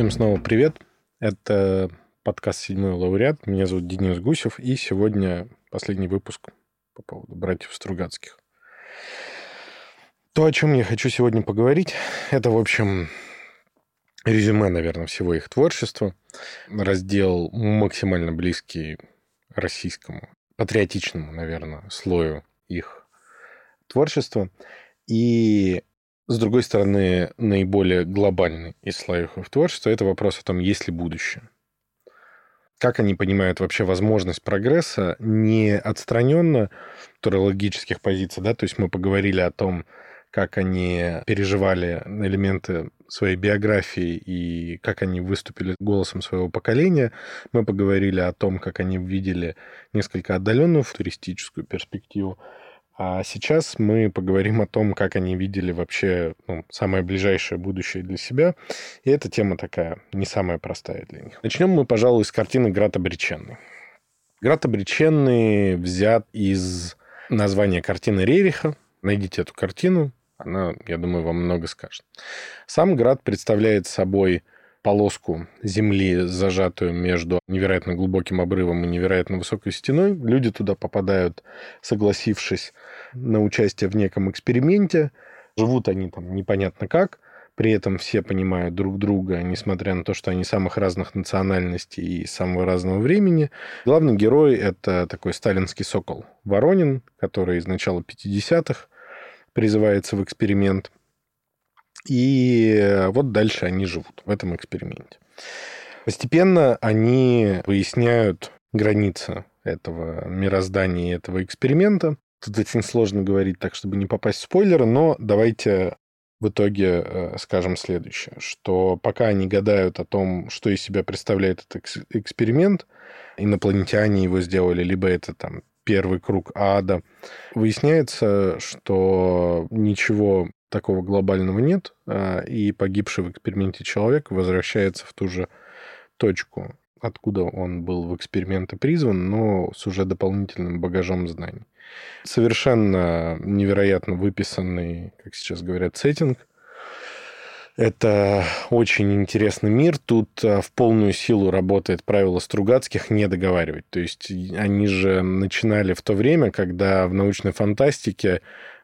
Всем снова привет. Это подкаст «Седьмой лауреат». Меня зовут Денис Гусев. И сегодня последний выпуск по поводу братьев Стругацких. То, о чем я хочу сегодня поговорить, это, в общем, резюме, наверное, всего их творчества. Раздел максимально близкий российскому, патриотичному, наверное, слою их творчества. И с другой стороны, наиболее глобальный из слоев их творчества – это вопрос о том, есть ли будущее. Как они понимают вообще возможность прогресса не отстраненно турологических позиций, да, то есть мы поговорили о том, как они переживали элементы своей биографии и как они выступили голосом своего поколения. Мы поговорили о том, как они видели несколько отдаленную туристическую перспективу. А сейчас мы поговорим о том, как они видели вообще ну, самое ближайшее будущее для себя. И эта тема такая не самая простая для них. Начнем мы, пожалуй, с картины «Град обреченный». «Град обреченный» взят из названия картины Рериха. Найдите эту картину, она, я думаю, вам много скажет. Сам град представляет собой полоску земли, зажатую между невероятно глубоким обрывом и невероятно высокой стеной. Люди туда попадают, согласившись на участие в неком эксперименте. Живут они там непонятно как. При этом все понимают друг друга, несмотря на то, что они самых разных национальностей и самого разного времени. Главный герой — это такой сталинский сокол Воронин, который из начала 50-х призывается в эксперимент. И вот дальше они живут в этом эксперименте. Постепенно они выясняют границы этого мироздания этого эксперимента. Тут очень сложно говорить так, чтобы не попасть в спойлеры, но давайте в итоге э, скажем следующее, что пока они гадают о том, что из себя представляет этот эксперимент, инопланетяне его сделали, либо это там первый круг ада. Выясняется, что ничего такого глобального нет, а, и погибший в эксперименте человек возвращается в ту же точку, откуда он был в эксперименты призван, но с уже дополнительным багажом знаний. Совершенно невероятно выписанный, как сейчас говорят, сеттинг, это очень интересный мир. Тут а, в полную силу работает правило Стругацких не договаривать. То есть они же начинали в то время, когда в научной фантастике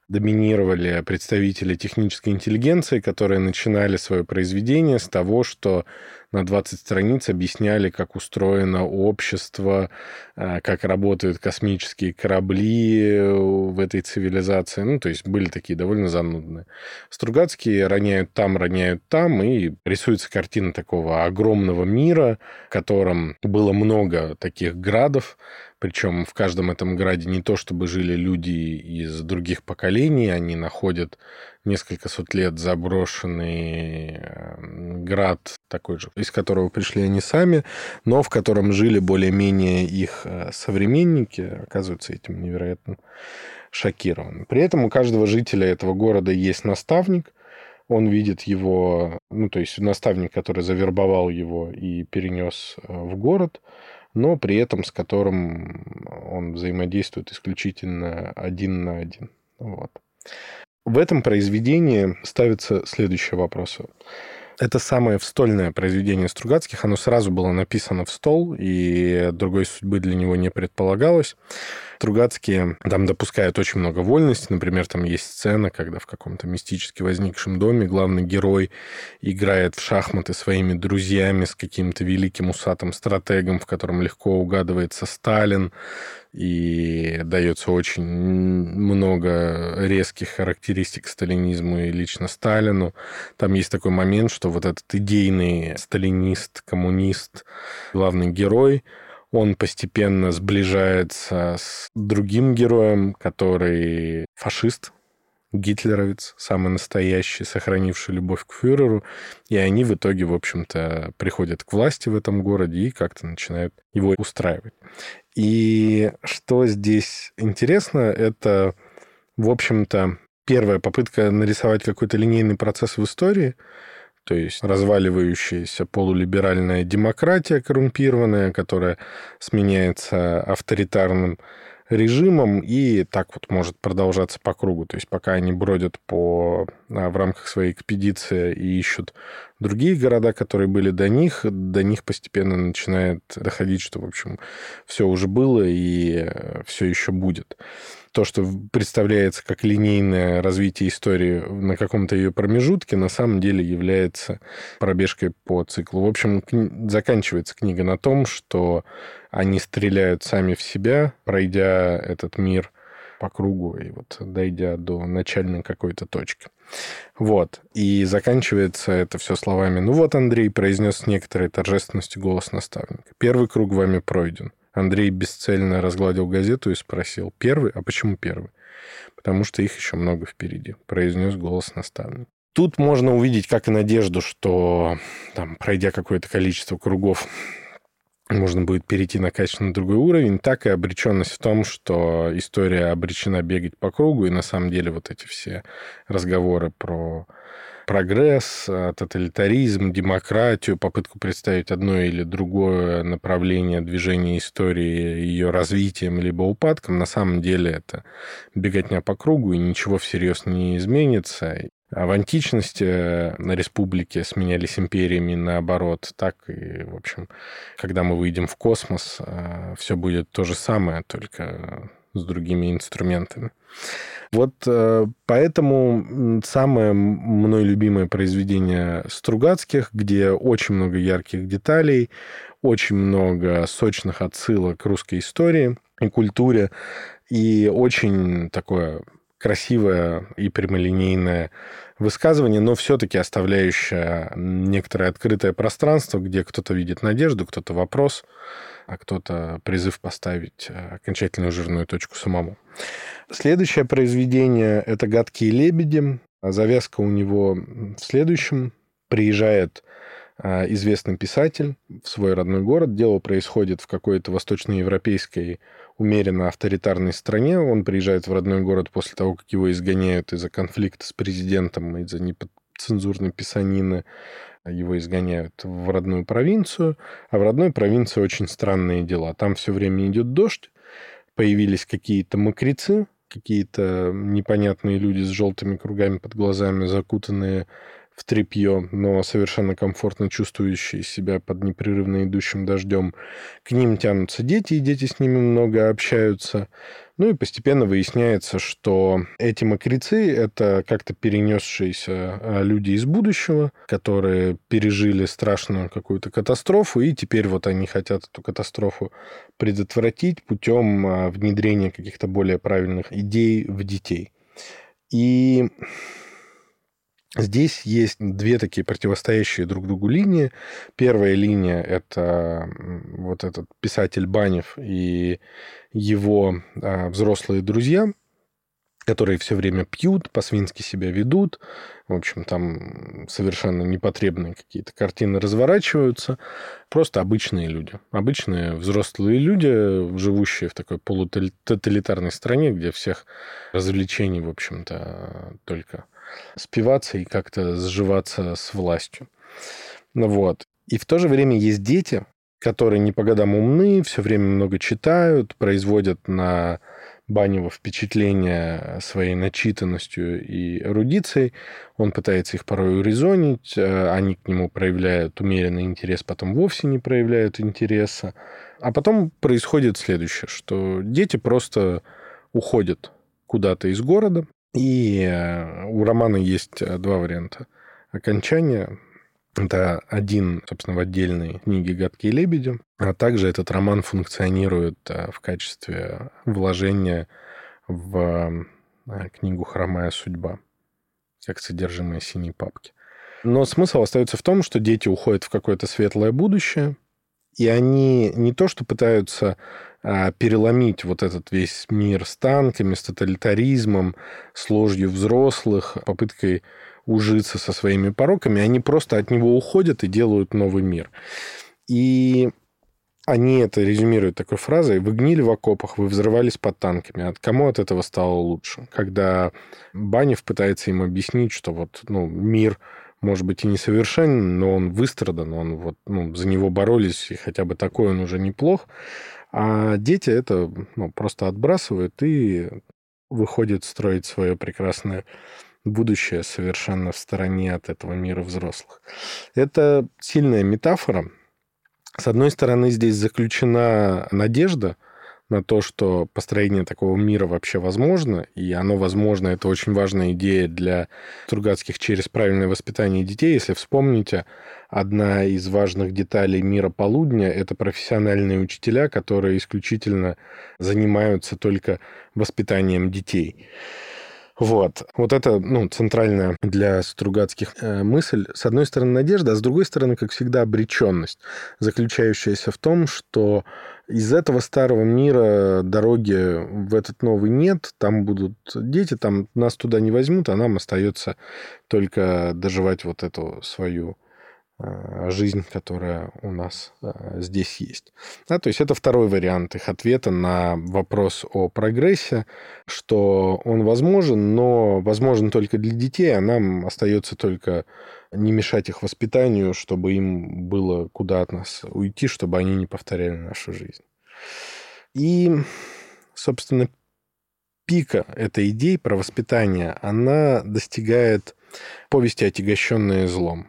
доминировали представители технической интеллигенции, которые начинали свое произведение с того, что на 20 страниц объясняли, как устроено общество, э, как работают космические корабли в этой цивилизации. Ну, то есть были такие довольно занудные. Стругацкие роняют там, роняют там, и рисуется картина такого огромного мира, в котором было много таких градов, причем в каждом этом граде не то, чтобы жили люди из других поколений, они находят несколько сот лет заброшенный эм, град такой же, из которого пришли они сами, но в котором жили более-менее их э, современники, оказываются этим невероятно шокированы. При этом у каждого жителя этого города есть наставник, он видит его, ну, то есть наставник, который завербовал его и перенес э, в город, но при этом с которым он взаимодействует исключительно один на один. Вот. В этом произведении ставятся следующие вопросы. Это самое встольное произведение Стругацких. Оно сразу было написано в стол, и другой судьбы для него не предполагалось. Стругацкие там допускают очень много вольности. Например, там есть сцена, когда в каком-то мистически возникшем доме главный герой играет в шахматы своими друзьями с каким-то великим усатым стратегом, в котором легко угадывается Сталин, и дается очень много резких характеристик сталинизму и лично Сталину. Там есть такой момент, что вот этот идейный сталинист, коммунист, главный герой – он постепенно сближается с другим героем, который фашист, гитлеровец, самый настоящий, сохранивший любовь к фюреру. И они в итоге, в общем-то, приходят к власти в этом городе и как-то начинают его устраивать. И что здесь интересно, это, в общем-то, первая попытка нарисовать какой-то линейный процесс в истории – то есть разваливающаяся полулиберальная демократия коррумпированная, которая сменяется авторитарным режимом, и так вот может продолжаться по кругу. То есть пока они бродят по а, в рамках своей экспедиции и ищут другие города, которые были до них, до них постепенно начинает доходить, что, в общем, все уже было и э, все еще будет. То, что представляется как линейное развитие истории на каком-то ее промежутке, на самом деле является пробежкой по циклу. В общем, заканчивается книга на том, что они стреляют сами в себя, пройдя этот мир по кругу и вот дойдя до начальной какой-то точки. Вот. И заканчивается это все словами «Ну вот, Андрей произнес с некоторой торжественностью голос наставника. Первый круг вами пройден». Андрей бесцельно разгладил газету и спросил «Первый? А почему первый?» «Потому что их еще много впереди», произнес голос наставника. Тут можно увидеть как и надежду, что там, пройдя какое-то количество кругов, можно будет перейти на качественно другой уровень, так и обреченность в том, что история обречена бегать по кругу, и на самом деле вот эти все разговоры про прогресс, тоталитаризм, демократию, попытку представить одно или другое направление движения истории ее развитием либо упадком, на самом деле это беготня по кругу, и ничего всерьез не изменится. А в античности э, на республике сменялись империями наоборот. Так и, в общем, когда мы выйдем в космос, э, все будет то же самое, только с другими инструментами. Вот э, поэтому самое мной любимое произведение Стругацких, где очень много ярких деталей, очень много сочных отсылок к русской истории и культуре, и очень такое красивое и прямолинейное высказывание, но все-таки оставляющее некоторое открытое пространство, где кто-то видит надежду, кто-то вопрос, а кто-то призыв поставить э, окончательную жирную точку самому. Следующее произведение – это «Гадкие лебеди». Завязка у него в следующем. Приезжает э, известный писатель в свой родной город. Дело происходит в какой-то восточноевропейской умеренно авторитарной стране. Он приезжает в родной город после того, как его изгоняют из-за конфликта с президентом, из-за неподцензурной писанины. Его изгоняют в родную провинцию. А в родной провинции очень странные дела. Там все время идет дождь, появились какие-то мокрецы, какие-то непонятные люди с желтыми кругами под глазами, закутанные в тряпье, но совершенно комфортно чувствующие себя под непрерывно идущим дождем. К ним тянутся дети, и дети с ними много общаются. Ну и постепенно выясняется, что эти мокрецы — это как-то перенесшиеся а, люди из будущего, которые пережили страшную какую-то катастрофу, и теперь вот они хотят эту катастрофу предотвратить путем а, внедрения каких-то более правильных идей в детей. И Здесь есть две такие противостоящие друг другу линии. Первая линия – это вот этот писатель Банев и его а, взрослые друзья, которые все время пьют, по-свински себя ведут. В общем, там совершенно непотребные какие-то картины разворачиваются. Просто обычные люди. Обычные взрослые люди, живущие в такой полутоталитарной стране, где всех развлечений, в общем-то, только спиваться и как-то сживаться с властью. Вот. И в то же время есть дети, которые не по годам умны, все время много читают, производят на Банева впечатление своей начитанностью и эрудицией. Он пытается их порой урезонить, э, они к нему проявляют умеренный интерес, потом вовсе не проявляют интереса. А потом происходит следующее, что дети просто уходят куда-то из города, и э, у романа есть э, два варианта окончания. Это один, собственно, в отдельной книге «Гадкие лебеди», а также этот роман функционирует э, в качестве вложения в книгу «Хромая судьба», как содержимое синей папки. Но смысл остается в том, что дети уходят в какое-то светлое будущее, и они не то, что пытаются переломить вот этот весь мир с танками, с тоталитаризмом, с ложью взрослых, попыткой ужиться со своими пороками, они просто от него уходят и делают новый мир. И они это резюмируют такой фразой «Вы гнили в окопах, вы взрывались под танками. От кому от этого стало лучше?» Когда Банев пытается им объяснить, что вот ну, мир может быть, и несовершенен, но он выстрадан, он вот, ну, за него боролись, и хотя бы такой он уже неплох. А дети это ну, просто отбрасывают и выходят строить свое прекрасное будущее совершенно в стороне от этого мира взрослых. Это сильная метафора. С одной стороны, здесь заключена надежда на то, что построение такого мира вообще возможно, и оно возможно, это очень важная идея для Стругацких через правильное воспитание детей. Если вспомните, одна из важных деталей мира полудня – это профессиональные учителя, которые исключительно занимаются только воспитанием детей. Вот. Вот это, ну, центральная для Стругацких э, мысль. С одной стороны, надежда, а с другой стороны, как всегда, обреченность, заключающаяся в том, что из этого старого мира дороги в этот новый нет, там будут дети, там нас туда не возьмут, а нам остается только доживать вот эту свою жизнь, которая у нас э, здесь есть. Да, то есть это второй вариант их ответа на вопрос о прогрессе, что он возможен, но возможен только для детей, а нам остается только не мешать их воспитанию, чтобы им было куда от нас уйти, чтобы они не повторяли нашу жизнь. И, собственно, пика этой идеи про воспитание, она достигает повести, отягощенные злом.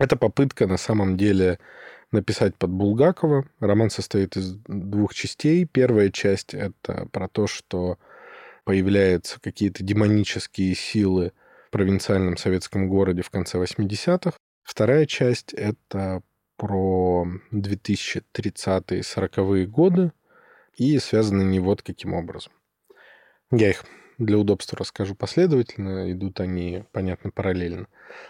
Это попытка на самом деле написать под Булгакова. Роман состоит из двух частей. Первая часть — это про то, что появляются какие-то демонические силы в провинциальном советском городе в конце 80-х. Вторая часть — это про 2030-е, 40-е годы, и связаны они вот каким образом. Я их для удобства расскажу последовательно, идут они, понятно, параллельно.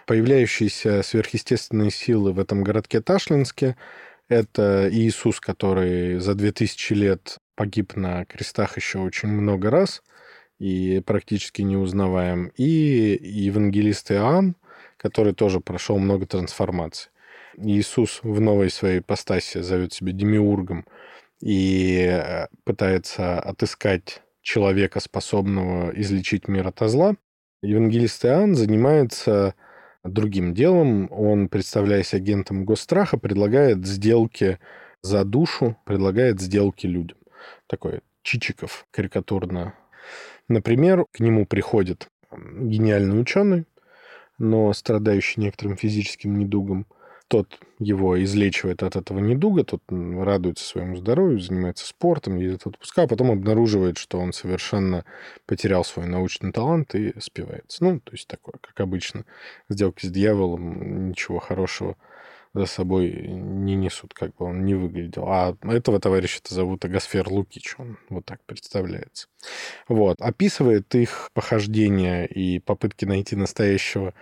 Появляющиеся сверхъестественные силы в этом городке Ташлинске – это Иисус, который за 2000 лет погиб на крестах еще очень много раз и практически неузнаваем, и евангелист Иоанн, который тоже прошел много трансформаций. Иисус в новой своей ипостаси зовет себя демиургом и э, пытается отыскать человека, способного излечить мир от зла. Евангелист Иоанн занимается другим делом. Он, представляясь агентом госстраха, предлагает сделки за душу, предлагает сделки людям. Такой Чичиков карикатурно. Например, к нему приходит гениальный ученый, но страдающий некоторым физическим недугом – тот его излечивает от этого недуга, тот радуется своему здоровью, занимается спортом, едет в отпуска, а потом обнаруживает, что он совершенно потерял свой научный талант и спивается. Ну, то есть такое, как обычно, сделки с дьяволом ничего хорошего за собой не несут, как бы он не выглядел. А этого товарища-то зовут Агасфер Лукич, он вот так представляется. Вот. Описывает их похождения и попытки найти настоящего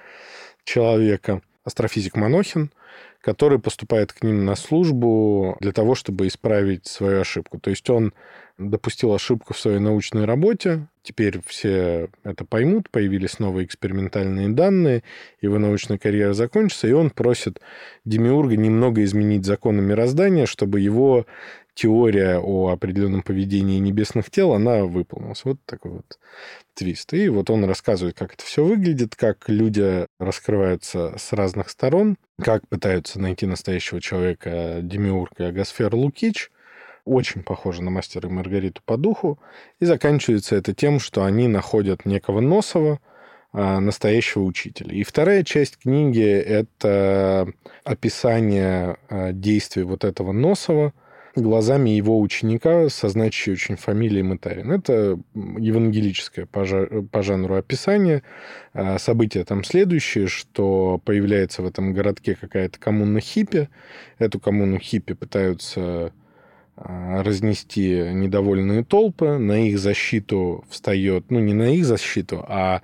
человека астрофизик Манохин, который поступает к ним на службу для того, чтобы исправить свою ошибку. То есть он допустил ошибку в своей научной работе, теперь все это поймут, появились новые экспериментальные данные, его научная карьера закончится, и он просит Демиурга немного изменить законы мироздания, чтобы его теория о определенном поведении небесных тел, она выполнилась. Вот такой вот твист. И вот он рассказывает, как это все выглядит, как люди раскрываются с разных сторон, как пытаются найти настоящего человека Демиург и Агасфер Лукич. Очень похоже на мастера и Маргариту по духу. И заканчивается это тем, что они находят некого Носова, а, настоящего учителя. И вторая часть книги — это описание а, действий вот этого Носова — глазами его ученика со значащей очень фамилией Мытарин. Это евангелическое по, жанру описание. А, события там следующие, что появляется в этом городке какая-то коммуна хиппи. Эту коммуну хиппи пытаются а, разнести недовольные толпы. На их защиту встает, ну, не на их защиту, а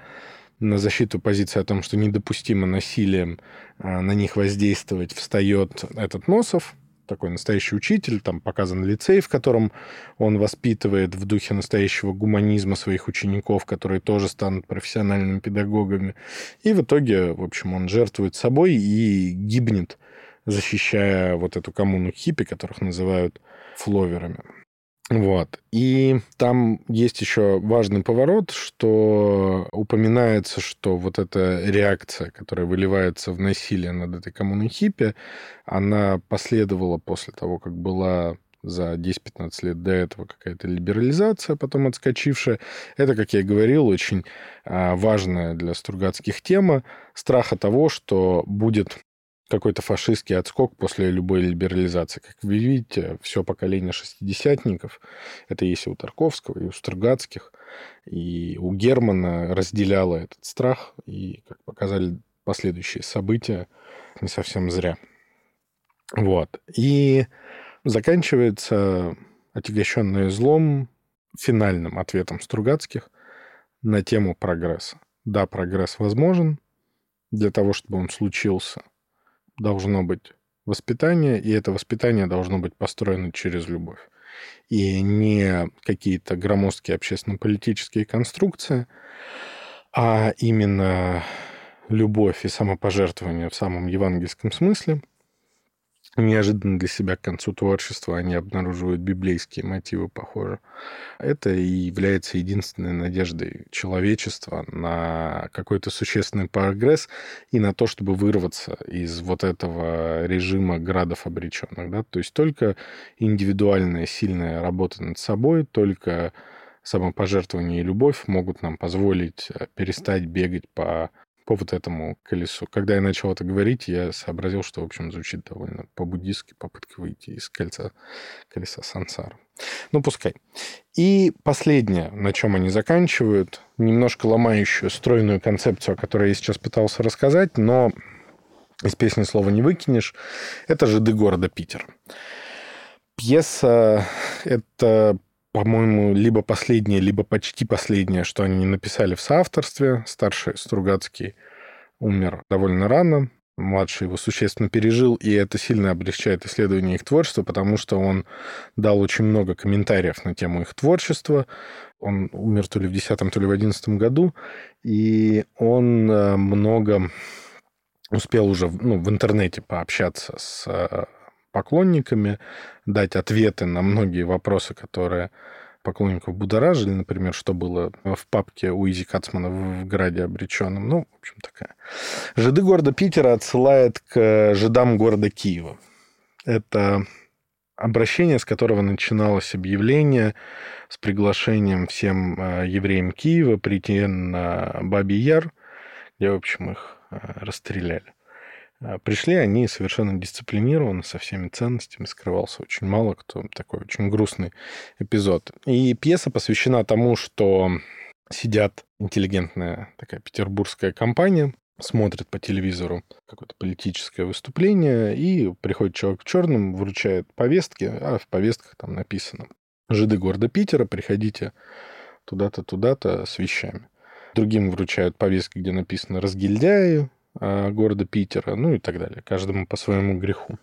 на защиту позиции о том, что недопустимо насилием а, на них воздействовать, встает этот Носов, такой настоящий учитель, там показан лицей, в котором он воспитывает в духе настоящего гуманизма своих учеников, которые тоже станут профессиональными педагогами. И в итоге, в общем, он жертвует собой и гибнет, защищая вот эту коммуну хиппи, которых называют фловерами. Вот. И там есть еще важный поворот, что упоминается, что вот эта реакция, которая выливается в насилие над этой коммуной хиппи, она последовала после того, как была за 10-15 лет до этого какая-то либерализация, потом отскочившая. Это, как я и говорил, очень а, важная для Стругацких тема страха того, что будет какой-то фашистский отскок после любой либерализации. Как вы видите, все поколение шестидесятников, это есть и у Тарковского, и у Стругацких, и у Германа разделяло этот страх, и, как показали последующие события, не совсем зря. Вот. И заканчивается отягощенное злом финальным ответом Стругацких на тему прогресса. Да, прогресс возможен. Для того, чтобы он случился, должно быть воспитание, и это воспитание должно быть построено через любовь. И не какие-то громоздкие общественно-политические конструкции, а именно любовь и самопожертвование в самом евангельском смысле – неожиданно для себя к концу творчества они обнаруживают библейские мотивы, похоже. Это и является единственной надеждой человечества на какой-то существенный прогресс и на то, чтобы вырваться из вот этого режима градов обреченных. Да? То есть только индивидуальная сильная работа над собой, только самопожертвование и любовь могут нам позволить э, перестать бегать по по вот этому колесу. Когда я начал это говорить, я сообразил, что, в общем, звучит довольно по-буддистски попытка выйти из кольца колеса сансара. Ну, пускай. И последнее, на чем они заканчивают, немножко ломающую стройную концепцию, о которой я сейчас пытался рассказать, но из песни слова не выкинешь, это «Жиды города Питер». Пьеса — это по-моему, либо последнее, либо почти последнее, что они написали в соавторстве. Старший Стругацкий умер довольно рано, младший его существенно пережил, и это сильно облегчает исследование их творчества, потому что он дал очень много комментариев на тему их творчества. Он умер то ли в 10 то ли в 11 году, и он э, много успел уже ну, в интернете пообщаться с э, поклонниками, дать ответы на многие вопросы, которые поклонников будоражили, например, что было в папке у Изи Кацмана в «Граде обреченном». Ну, в общем, такая. Жиды города Питера отсылает к жидам города Киева. Это обращение, с которого начиналось объявление с приглашением всем э, евреям Киева прийти на Бабий Яр, где, в общем, их э, расстреляли. А, пришли они совершенно дисциплинированно, со всеми ценностями, скрывался очень мало кто. Такой очень грустный эпизод. И пьеса посвящена тому, что сидят интеллигентная такая петербургская компания, смотрит по телевизору какое-то политическое выступление, и приходит человек в черном, вручает повестки, а в повестках там написано «Жиды города Питера, приходите туда-то, туда-то с вещами». Другим вручают повестки, где написано «Разгильдяи», города Питера, ну и так далее, каждому по своему греху.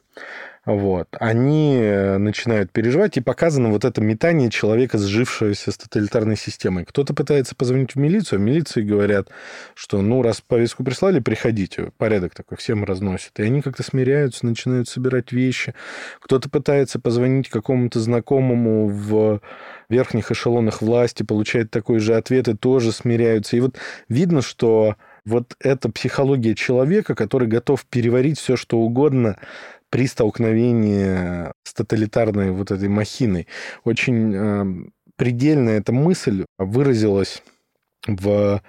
Вот. Они э, начинают переживать, и показано вот это метание человека, сжившегося с тоталитарной системой. Кто-то пытается позвонить в милицию, а милиции говорят, что, ну, раз повестку прислали, приходите. Порядок такой всем разносят. И они как-то смиряются, начинают собирать вещи. Кто-то пытается позвонить какому-то знакомому в верхних эшелонах власти, получает такой же ответ и тоже смиряются. И вот видно, что вот эта психология человека, который готов переварить все, что угодно при столкновении с тоталитарной вот этой махиной. Очень э, предельная эта мысль выразилась в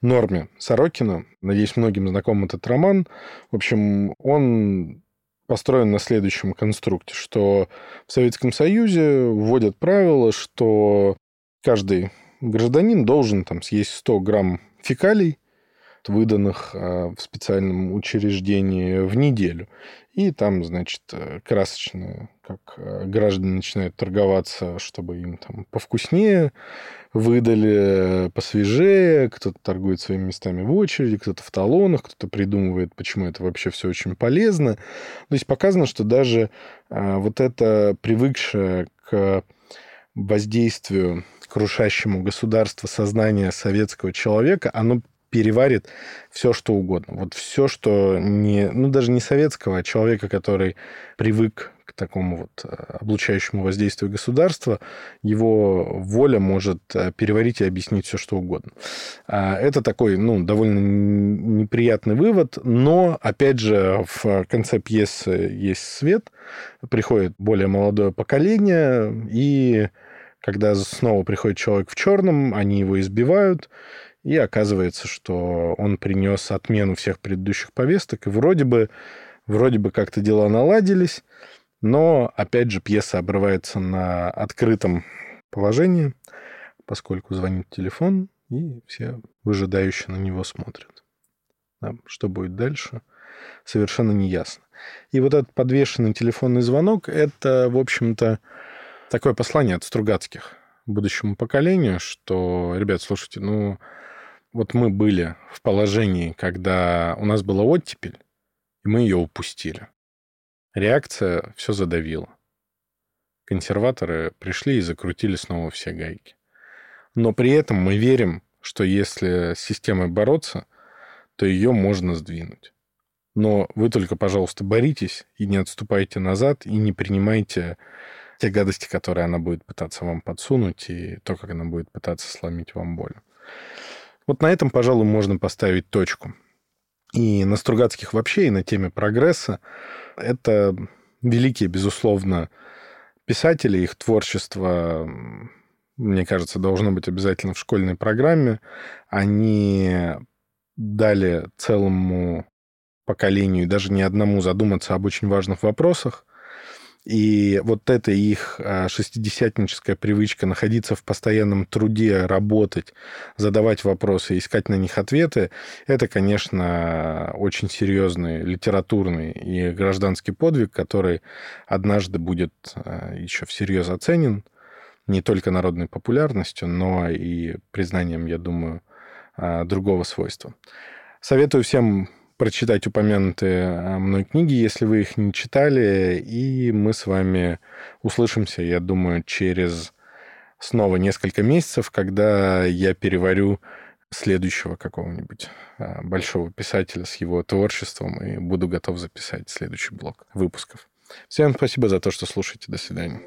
норме Сорокина. Надеюсь, многим знаком этот роман. В общем, он построен на следующем конструкте, что в Советском Союзе вводят правило, что каждый гражданин должен там съесть 100 грамм фекалий, выданных а, в специальном учреждении в неделю. И там, значит, э, красочно, как э, граждане начинают торговаться, чтобы им там повкуснее выдали, посвежее, кто-то торгует своими местами в очереди, кто-то в талонах, кто-то придумывает, почему это вообще все очень полезно. То есть показано, что даже а, вот это привыкшее к воздействию крушащему государство сознания советского человека, оно переварит все, что угодно. Вот все, что не, ну, даже не советского, а человека, который привык к такому вот э, облучающему воздействию государства, его воля может э, переварить и объяснить все, что угодно. А, это такой, ну, довольно неприятный вывод, но, опять же, в конце пьесы есть свет, приходит более молодое поколение, и когда снова приходит человек в черном, они его избивают, и оказывается, что он принес отмену всех предыдущих повесток, и вроде бы, вроде бы как-то дела наладились, но, опять же, пьеса обрывается на открытом положении, поскольку звонит телефон, и все выжидающе на него смотрят. Да, что будет дальше, совершенно не ясно. И вот этот подвешенный телефонный звонок, это, в общем-то, такое послание от Стругацких будущему поколению, что, ребят, слушайте, ну, вот мы были в положении, когда у нас была оттепель, и мы ее упустили. Реакция все задавила. Консерваторы пришли и закрутили снова все гайки. Но при этом мы верим, что если с системой бороться, то ее можно сдвинуть. Но вы только, пожалуйста, боритесь и не отступайте назад, и не принимайте те гадости, которые она будет пытаться вам подсунуть, и то, как она будет пытаться сломить вам боль. Вот на этом, пожалуй, можно поставить точку. И на Стругацких вообще, и на теме прогресса это великие, безусловно, писатели, их творчество, мне кажется, должно быть обязательно в школьной программе. Они дали целому поколению, даже не одному, задуматься об очень важных вопросах. И вот эта их а, шестидесятническая привычка находиться в постоянном труде, работать, задавать вопросы, искать на них ответы, это, конечно, очень серьезный литературный и гражданский подвиг, который однажды будет а, еще всерьез оценен не только народной популярностью, но и признанием, я думаю, а, другого свойства. Советую всем прочитать упомянутые а, мной книги, если вы их не читали. И мы с вами услышимся, я думаю, через снова несколько месяцев, когда я переварю следующего какого-нибудь а, большого писателя с его творчеством и буду готов записать следующий блок выпусков. Всем спасибо за то, что слушаете. До свидания.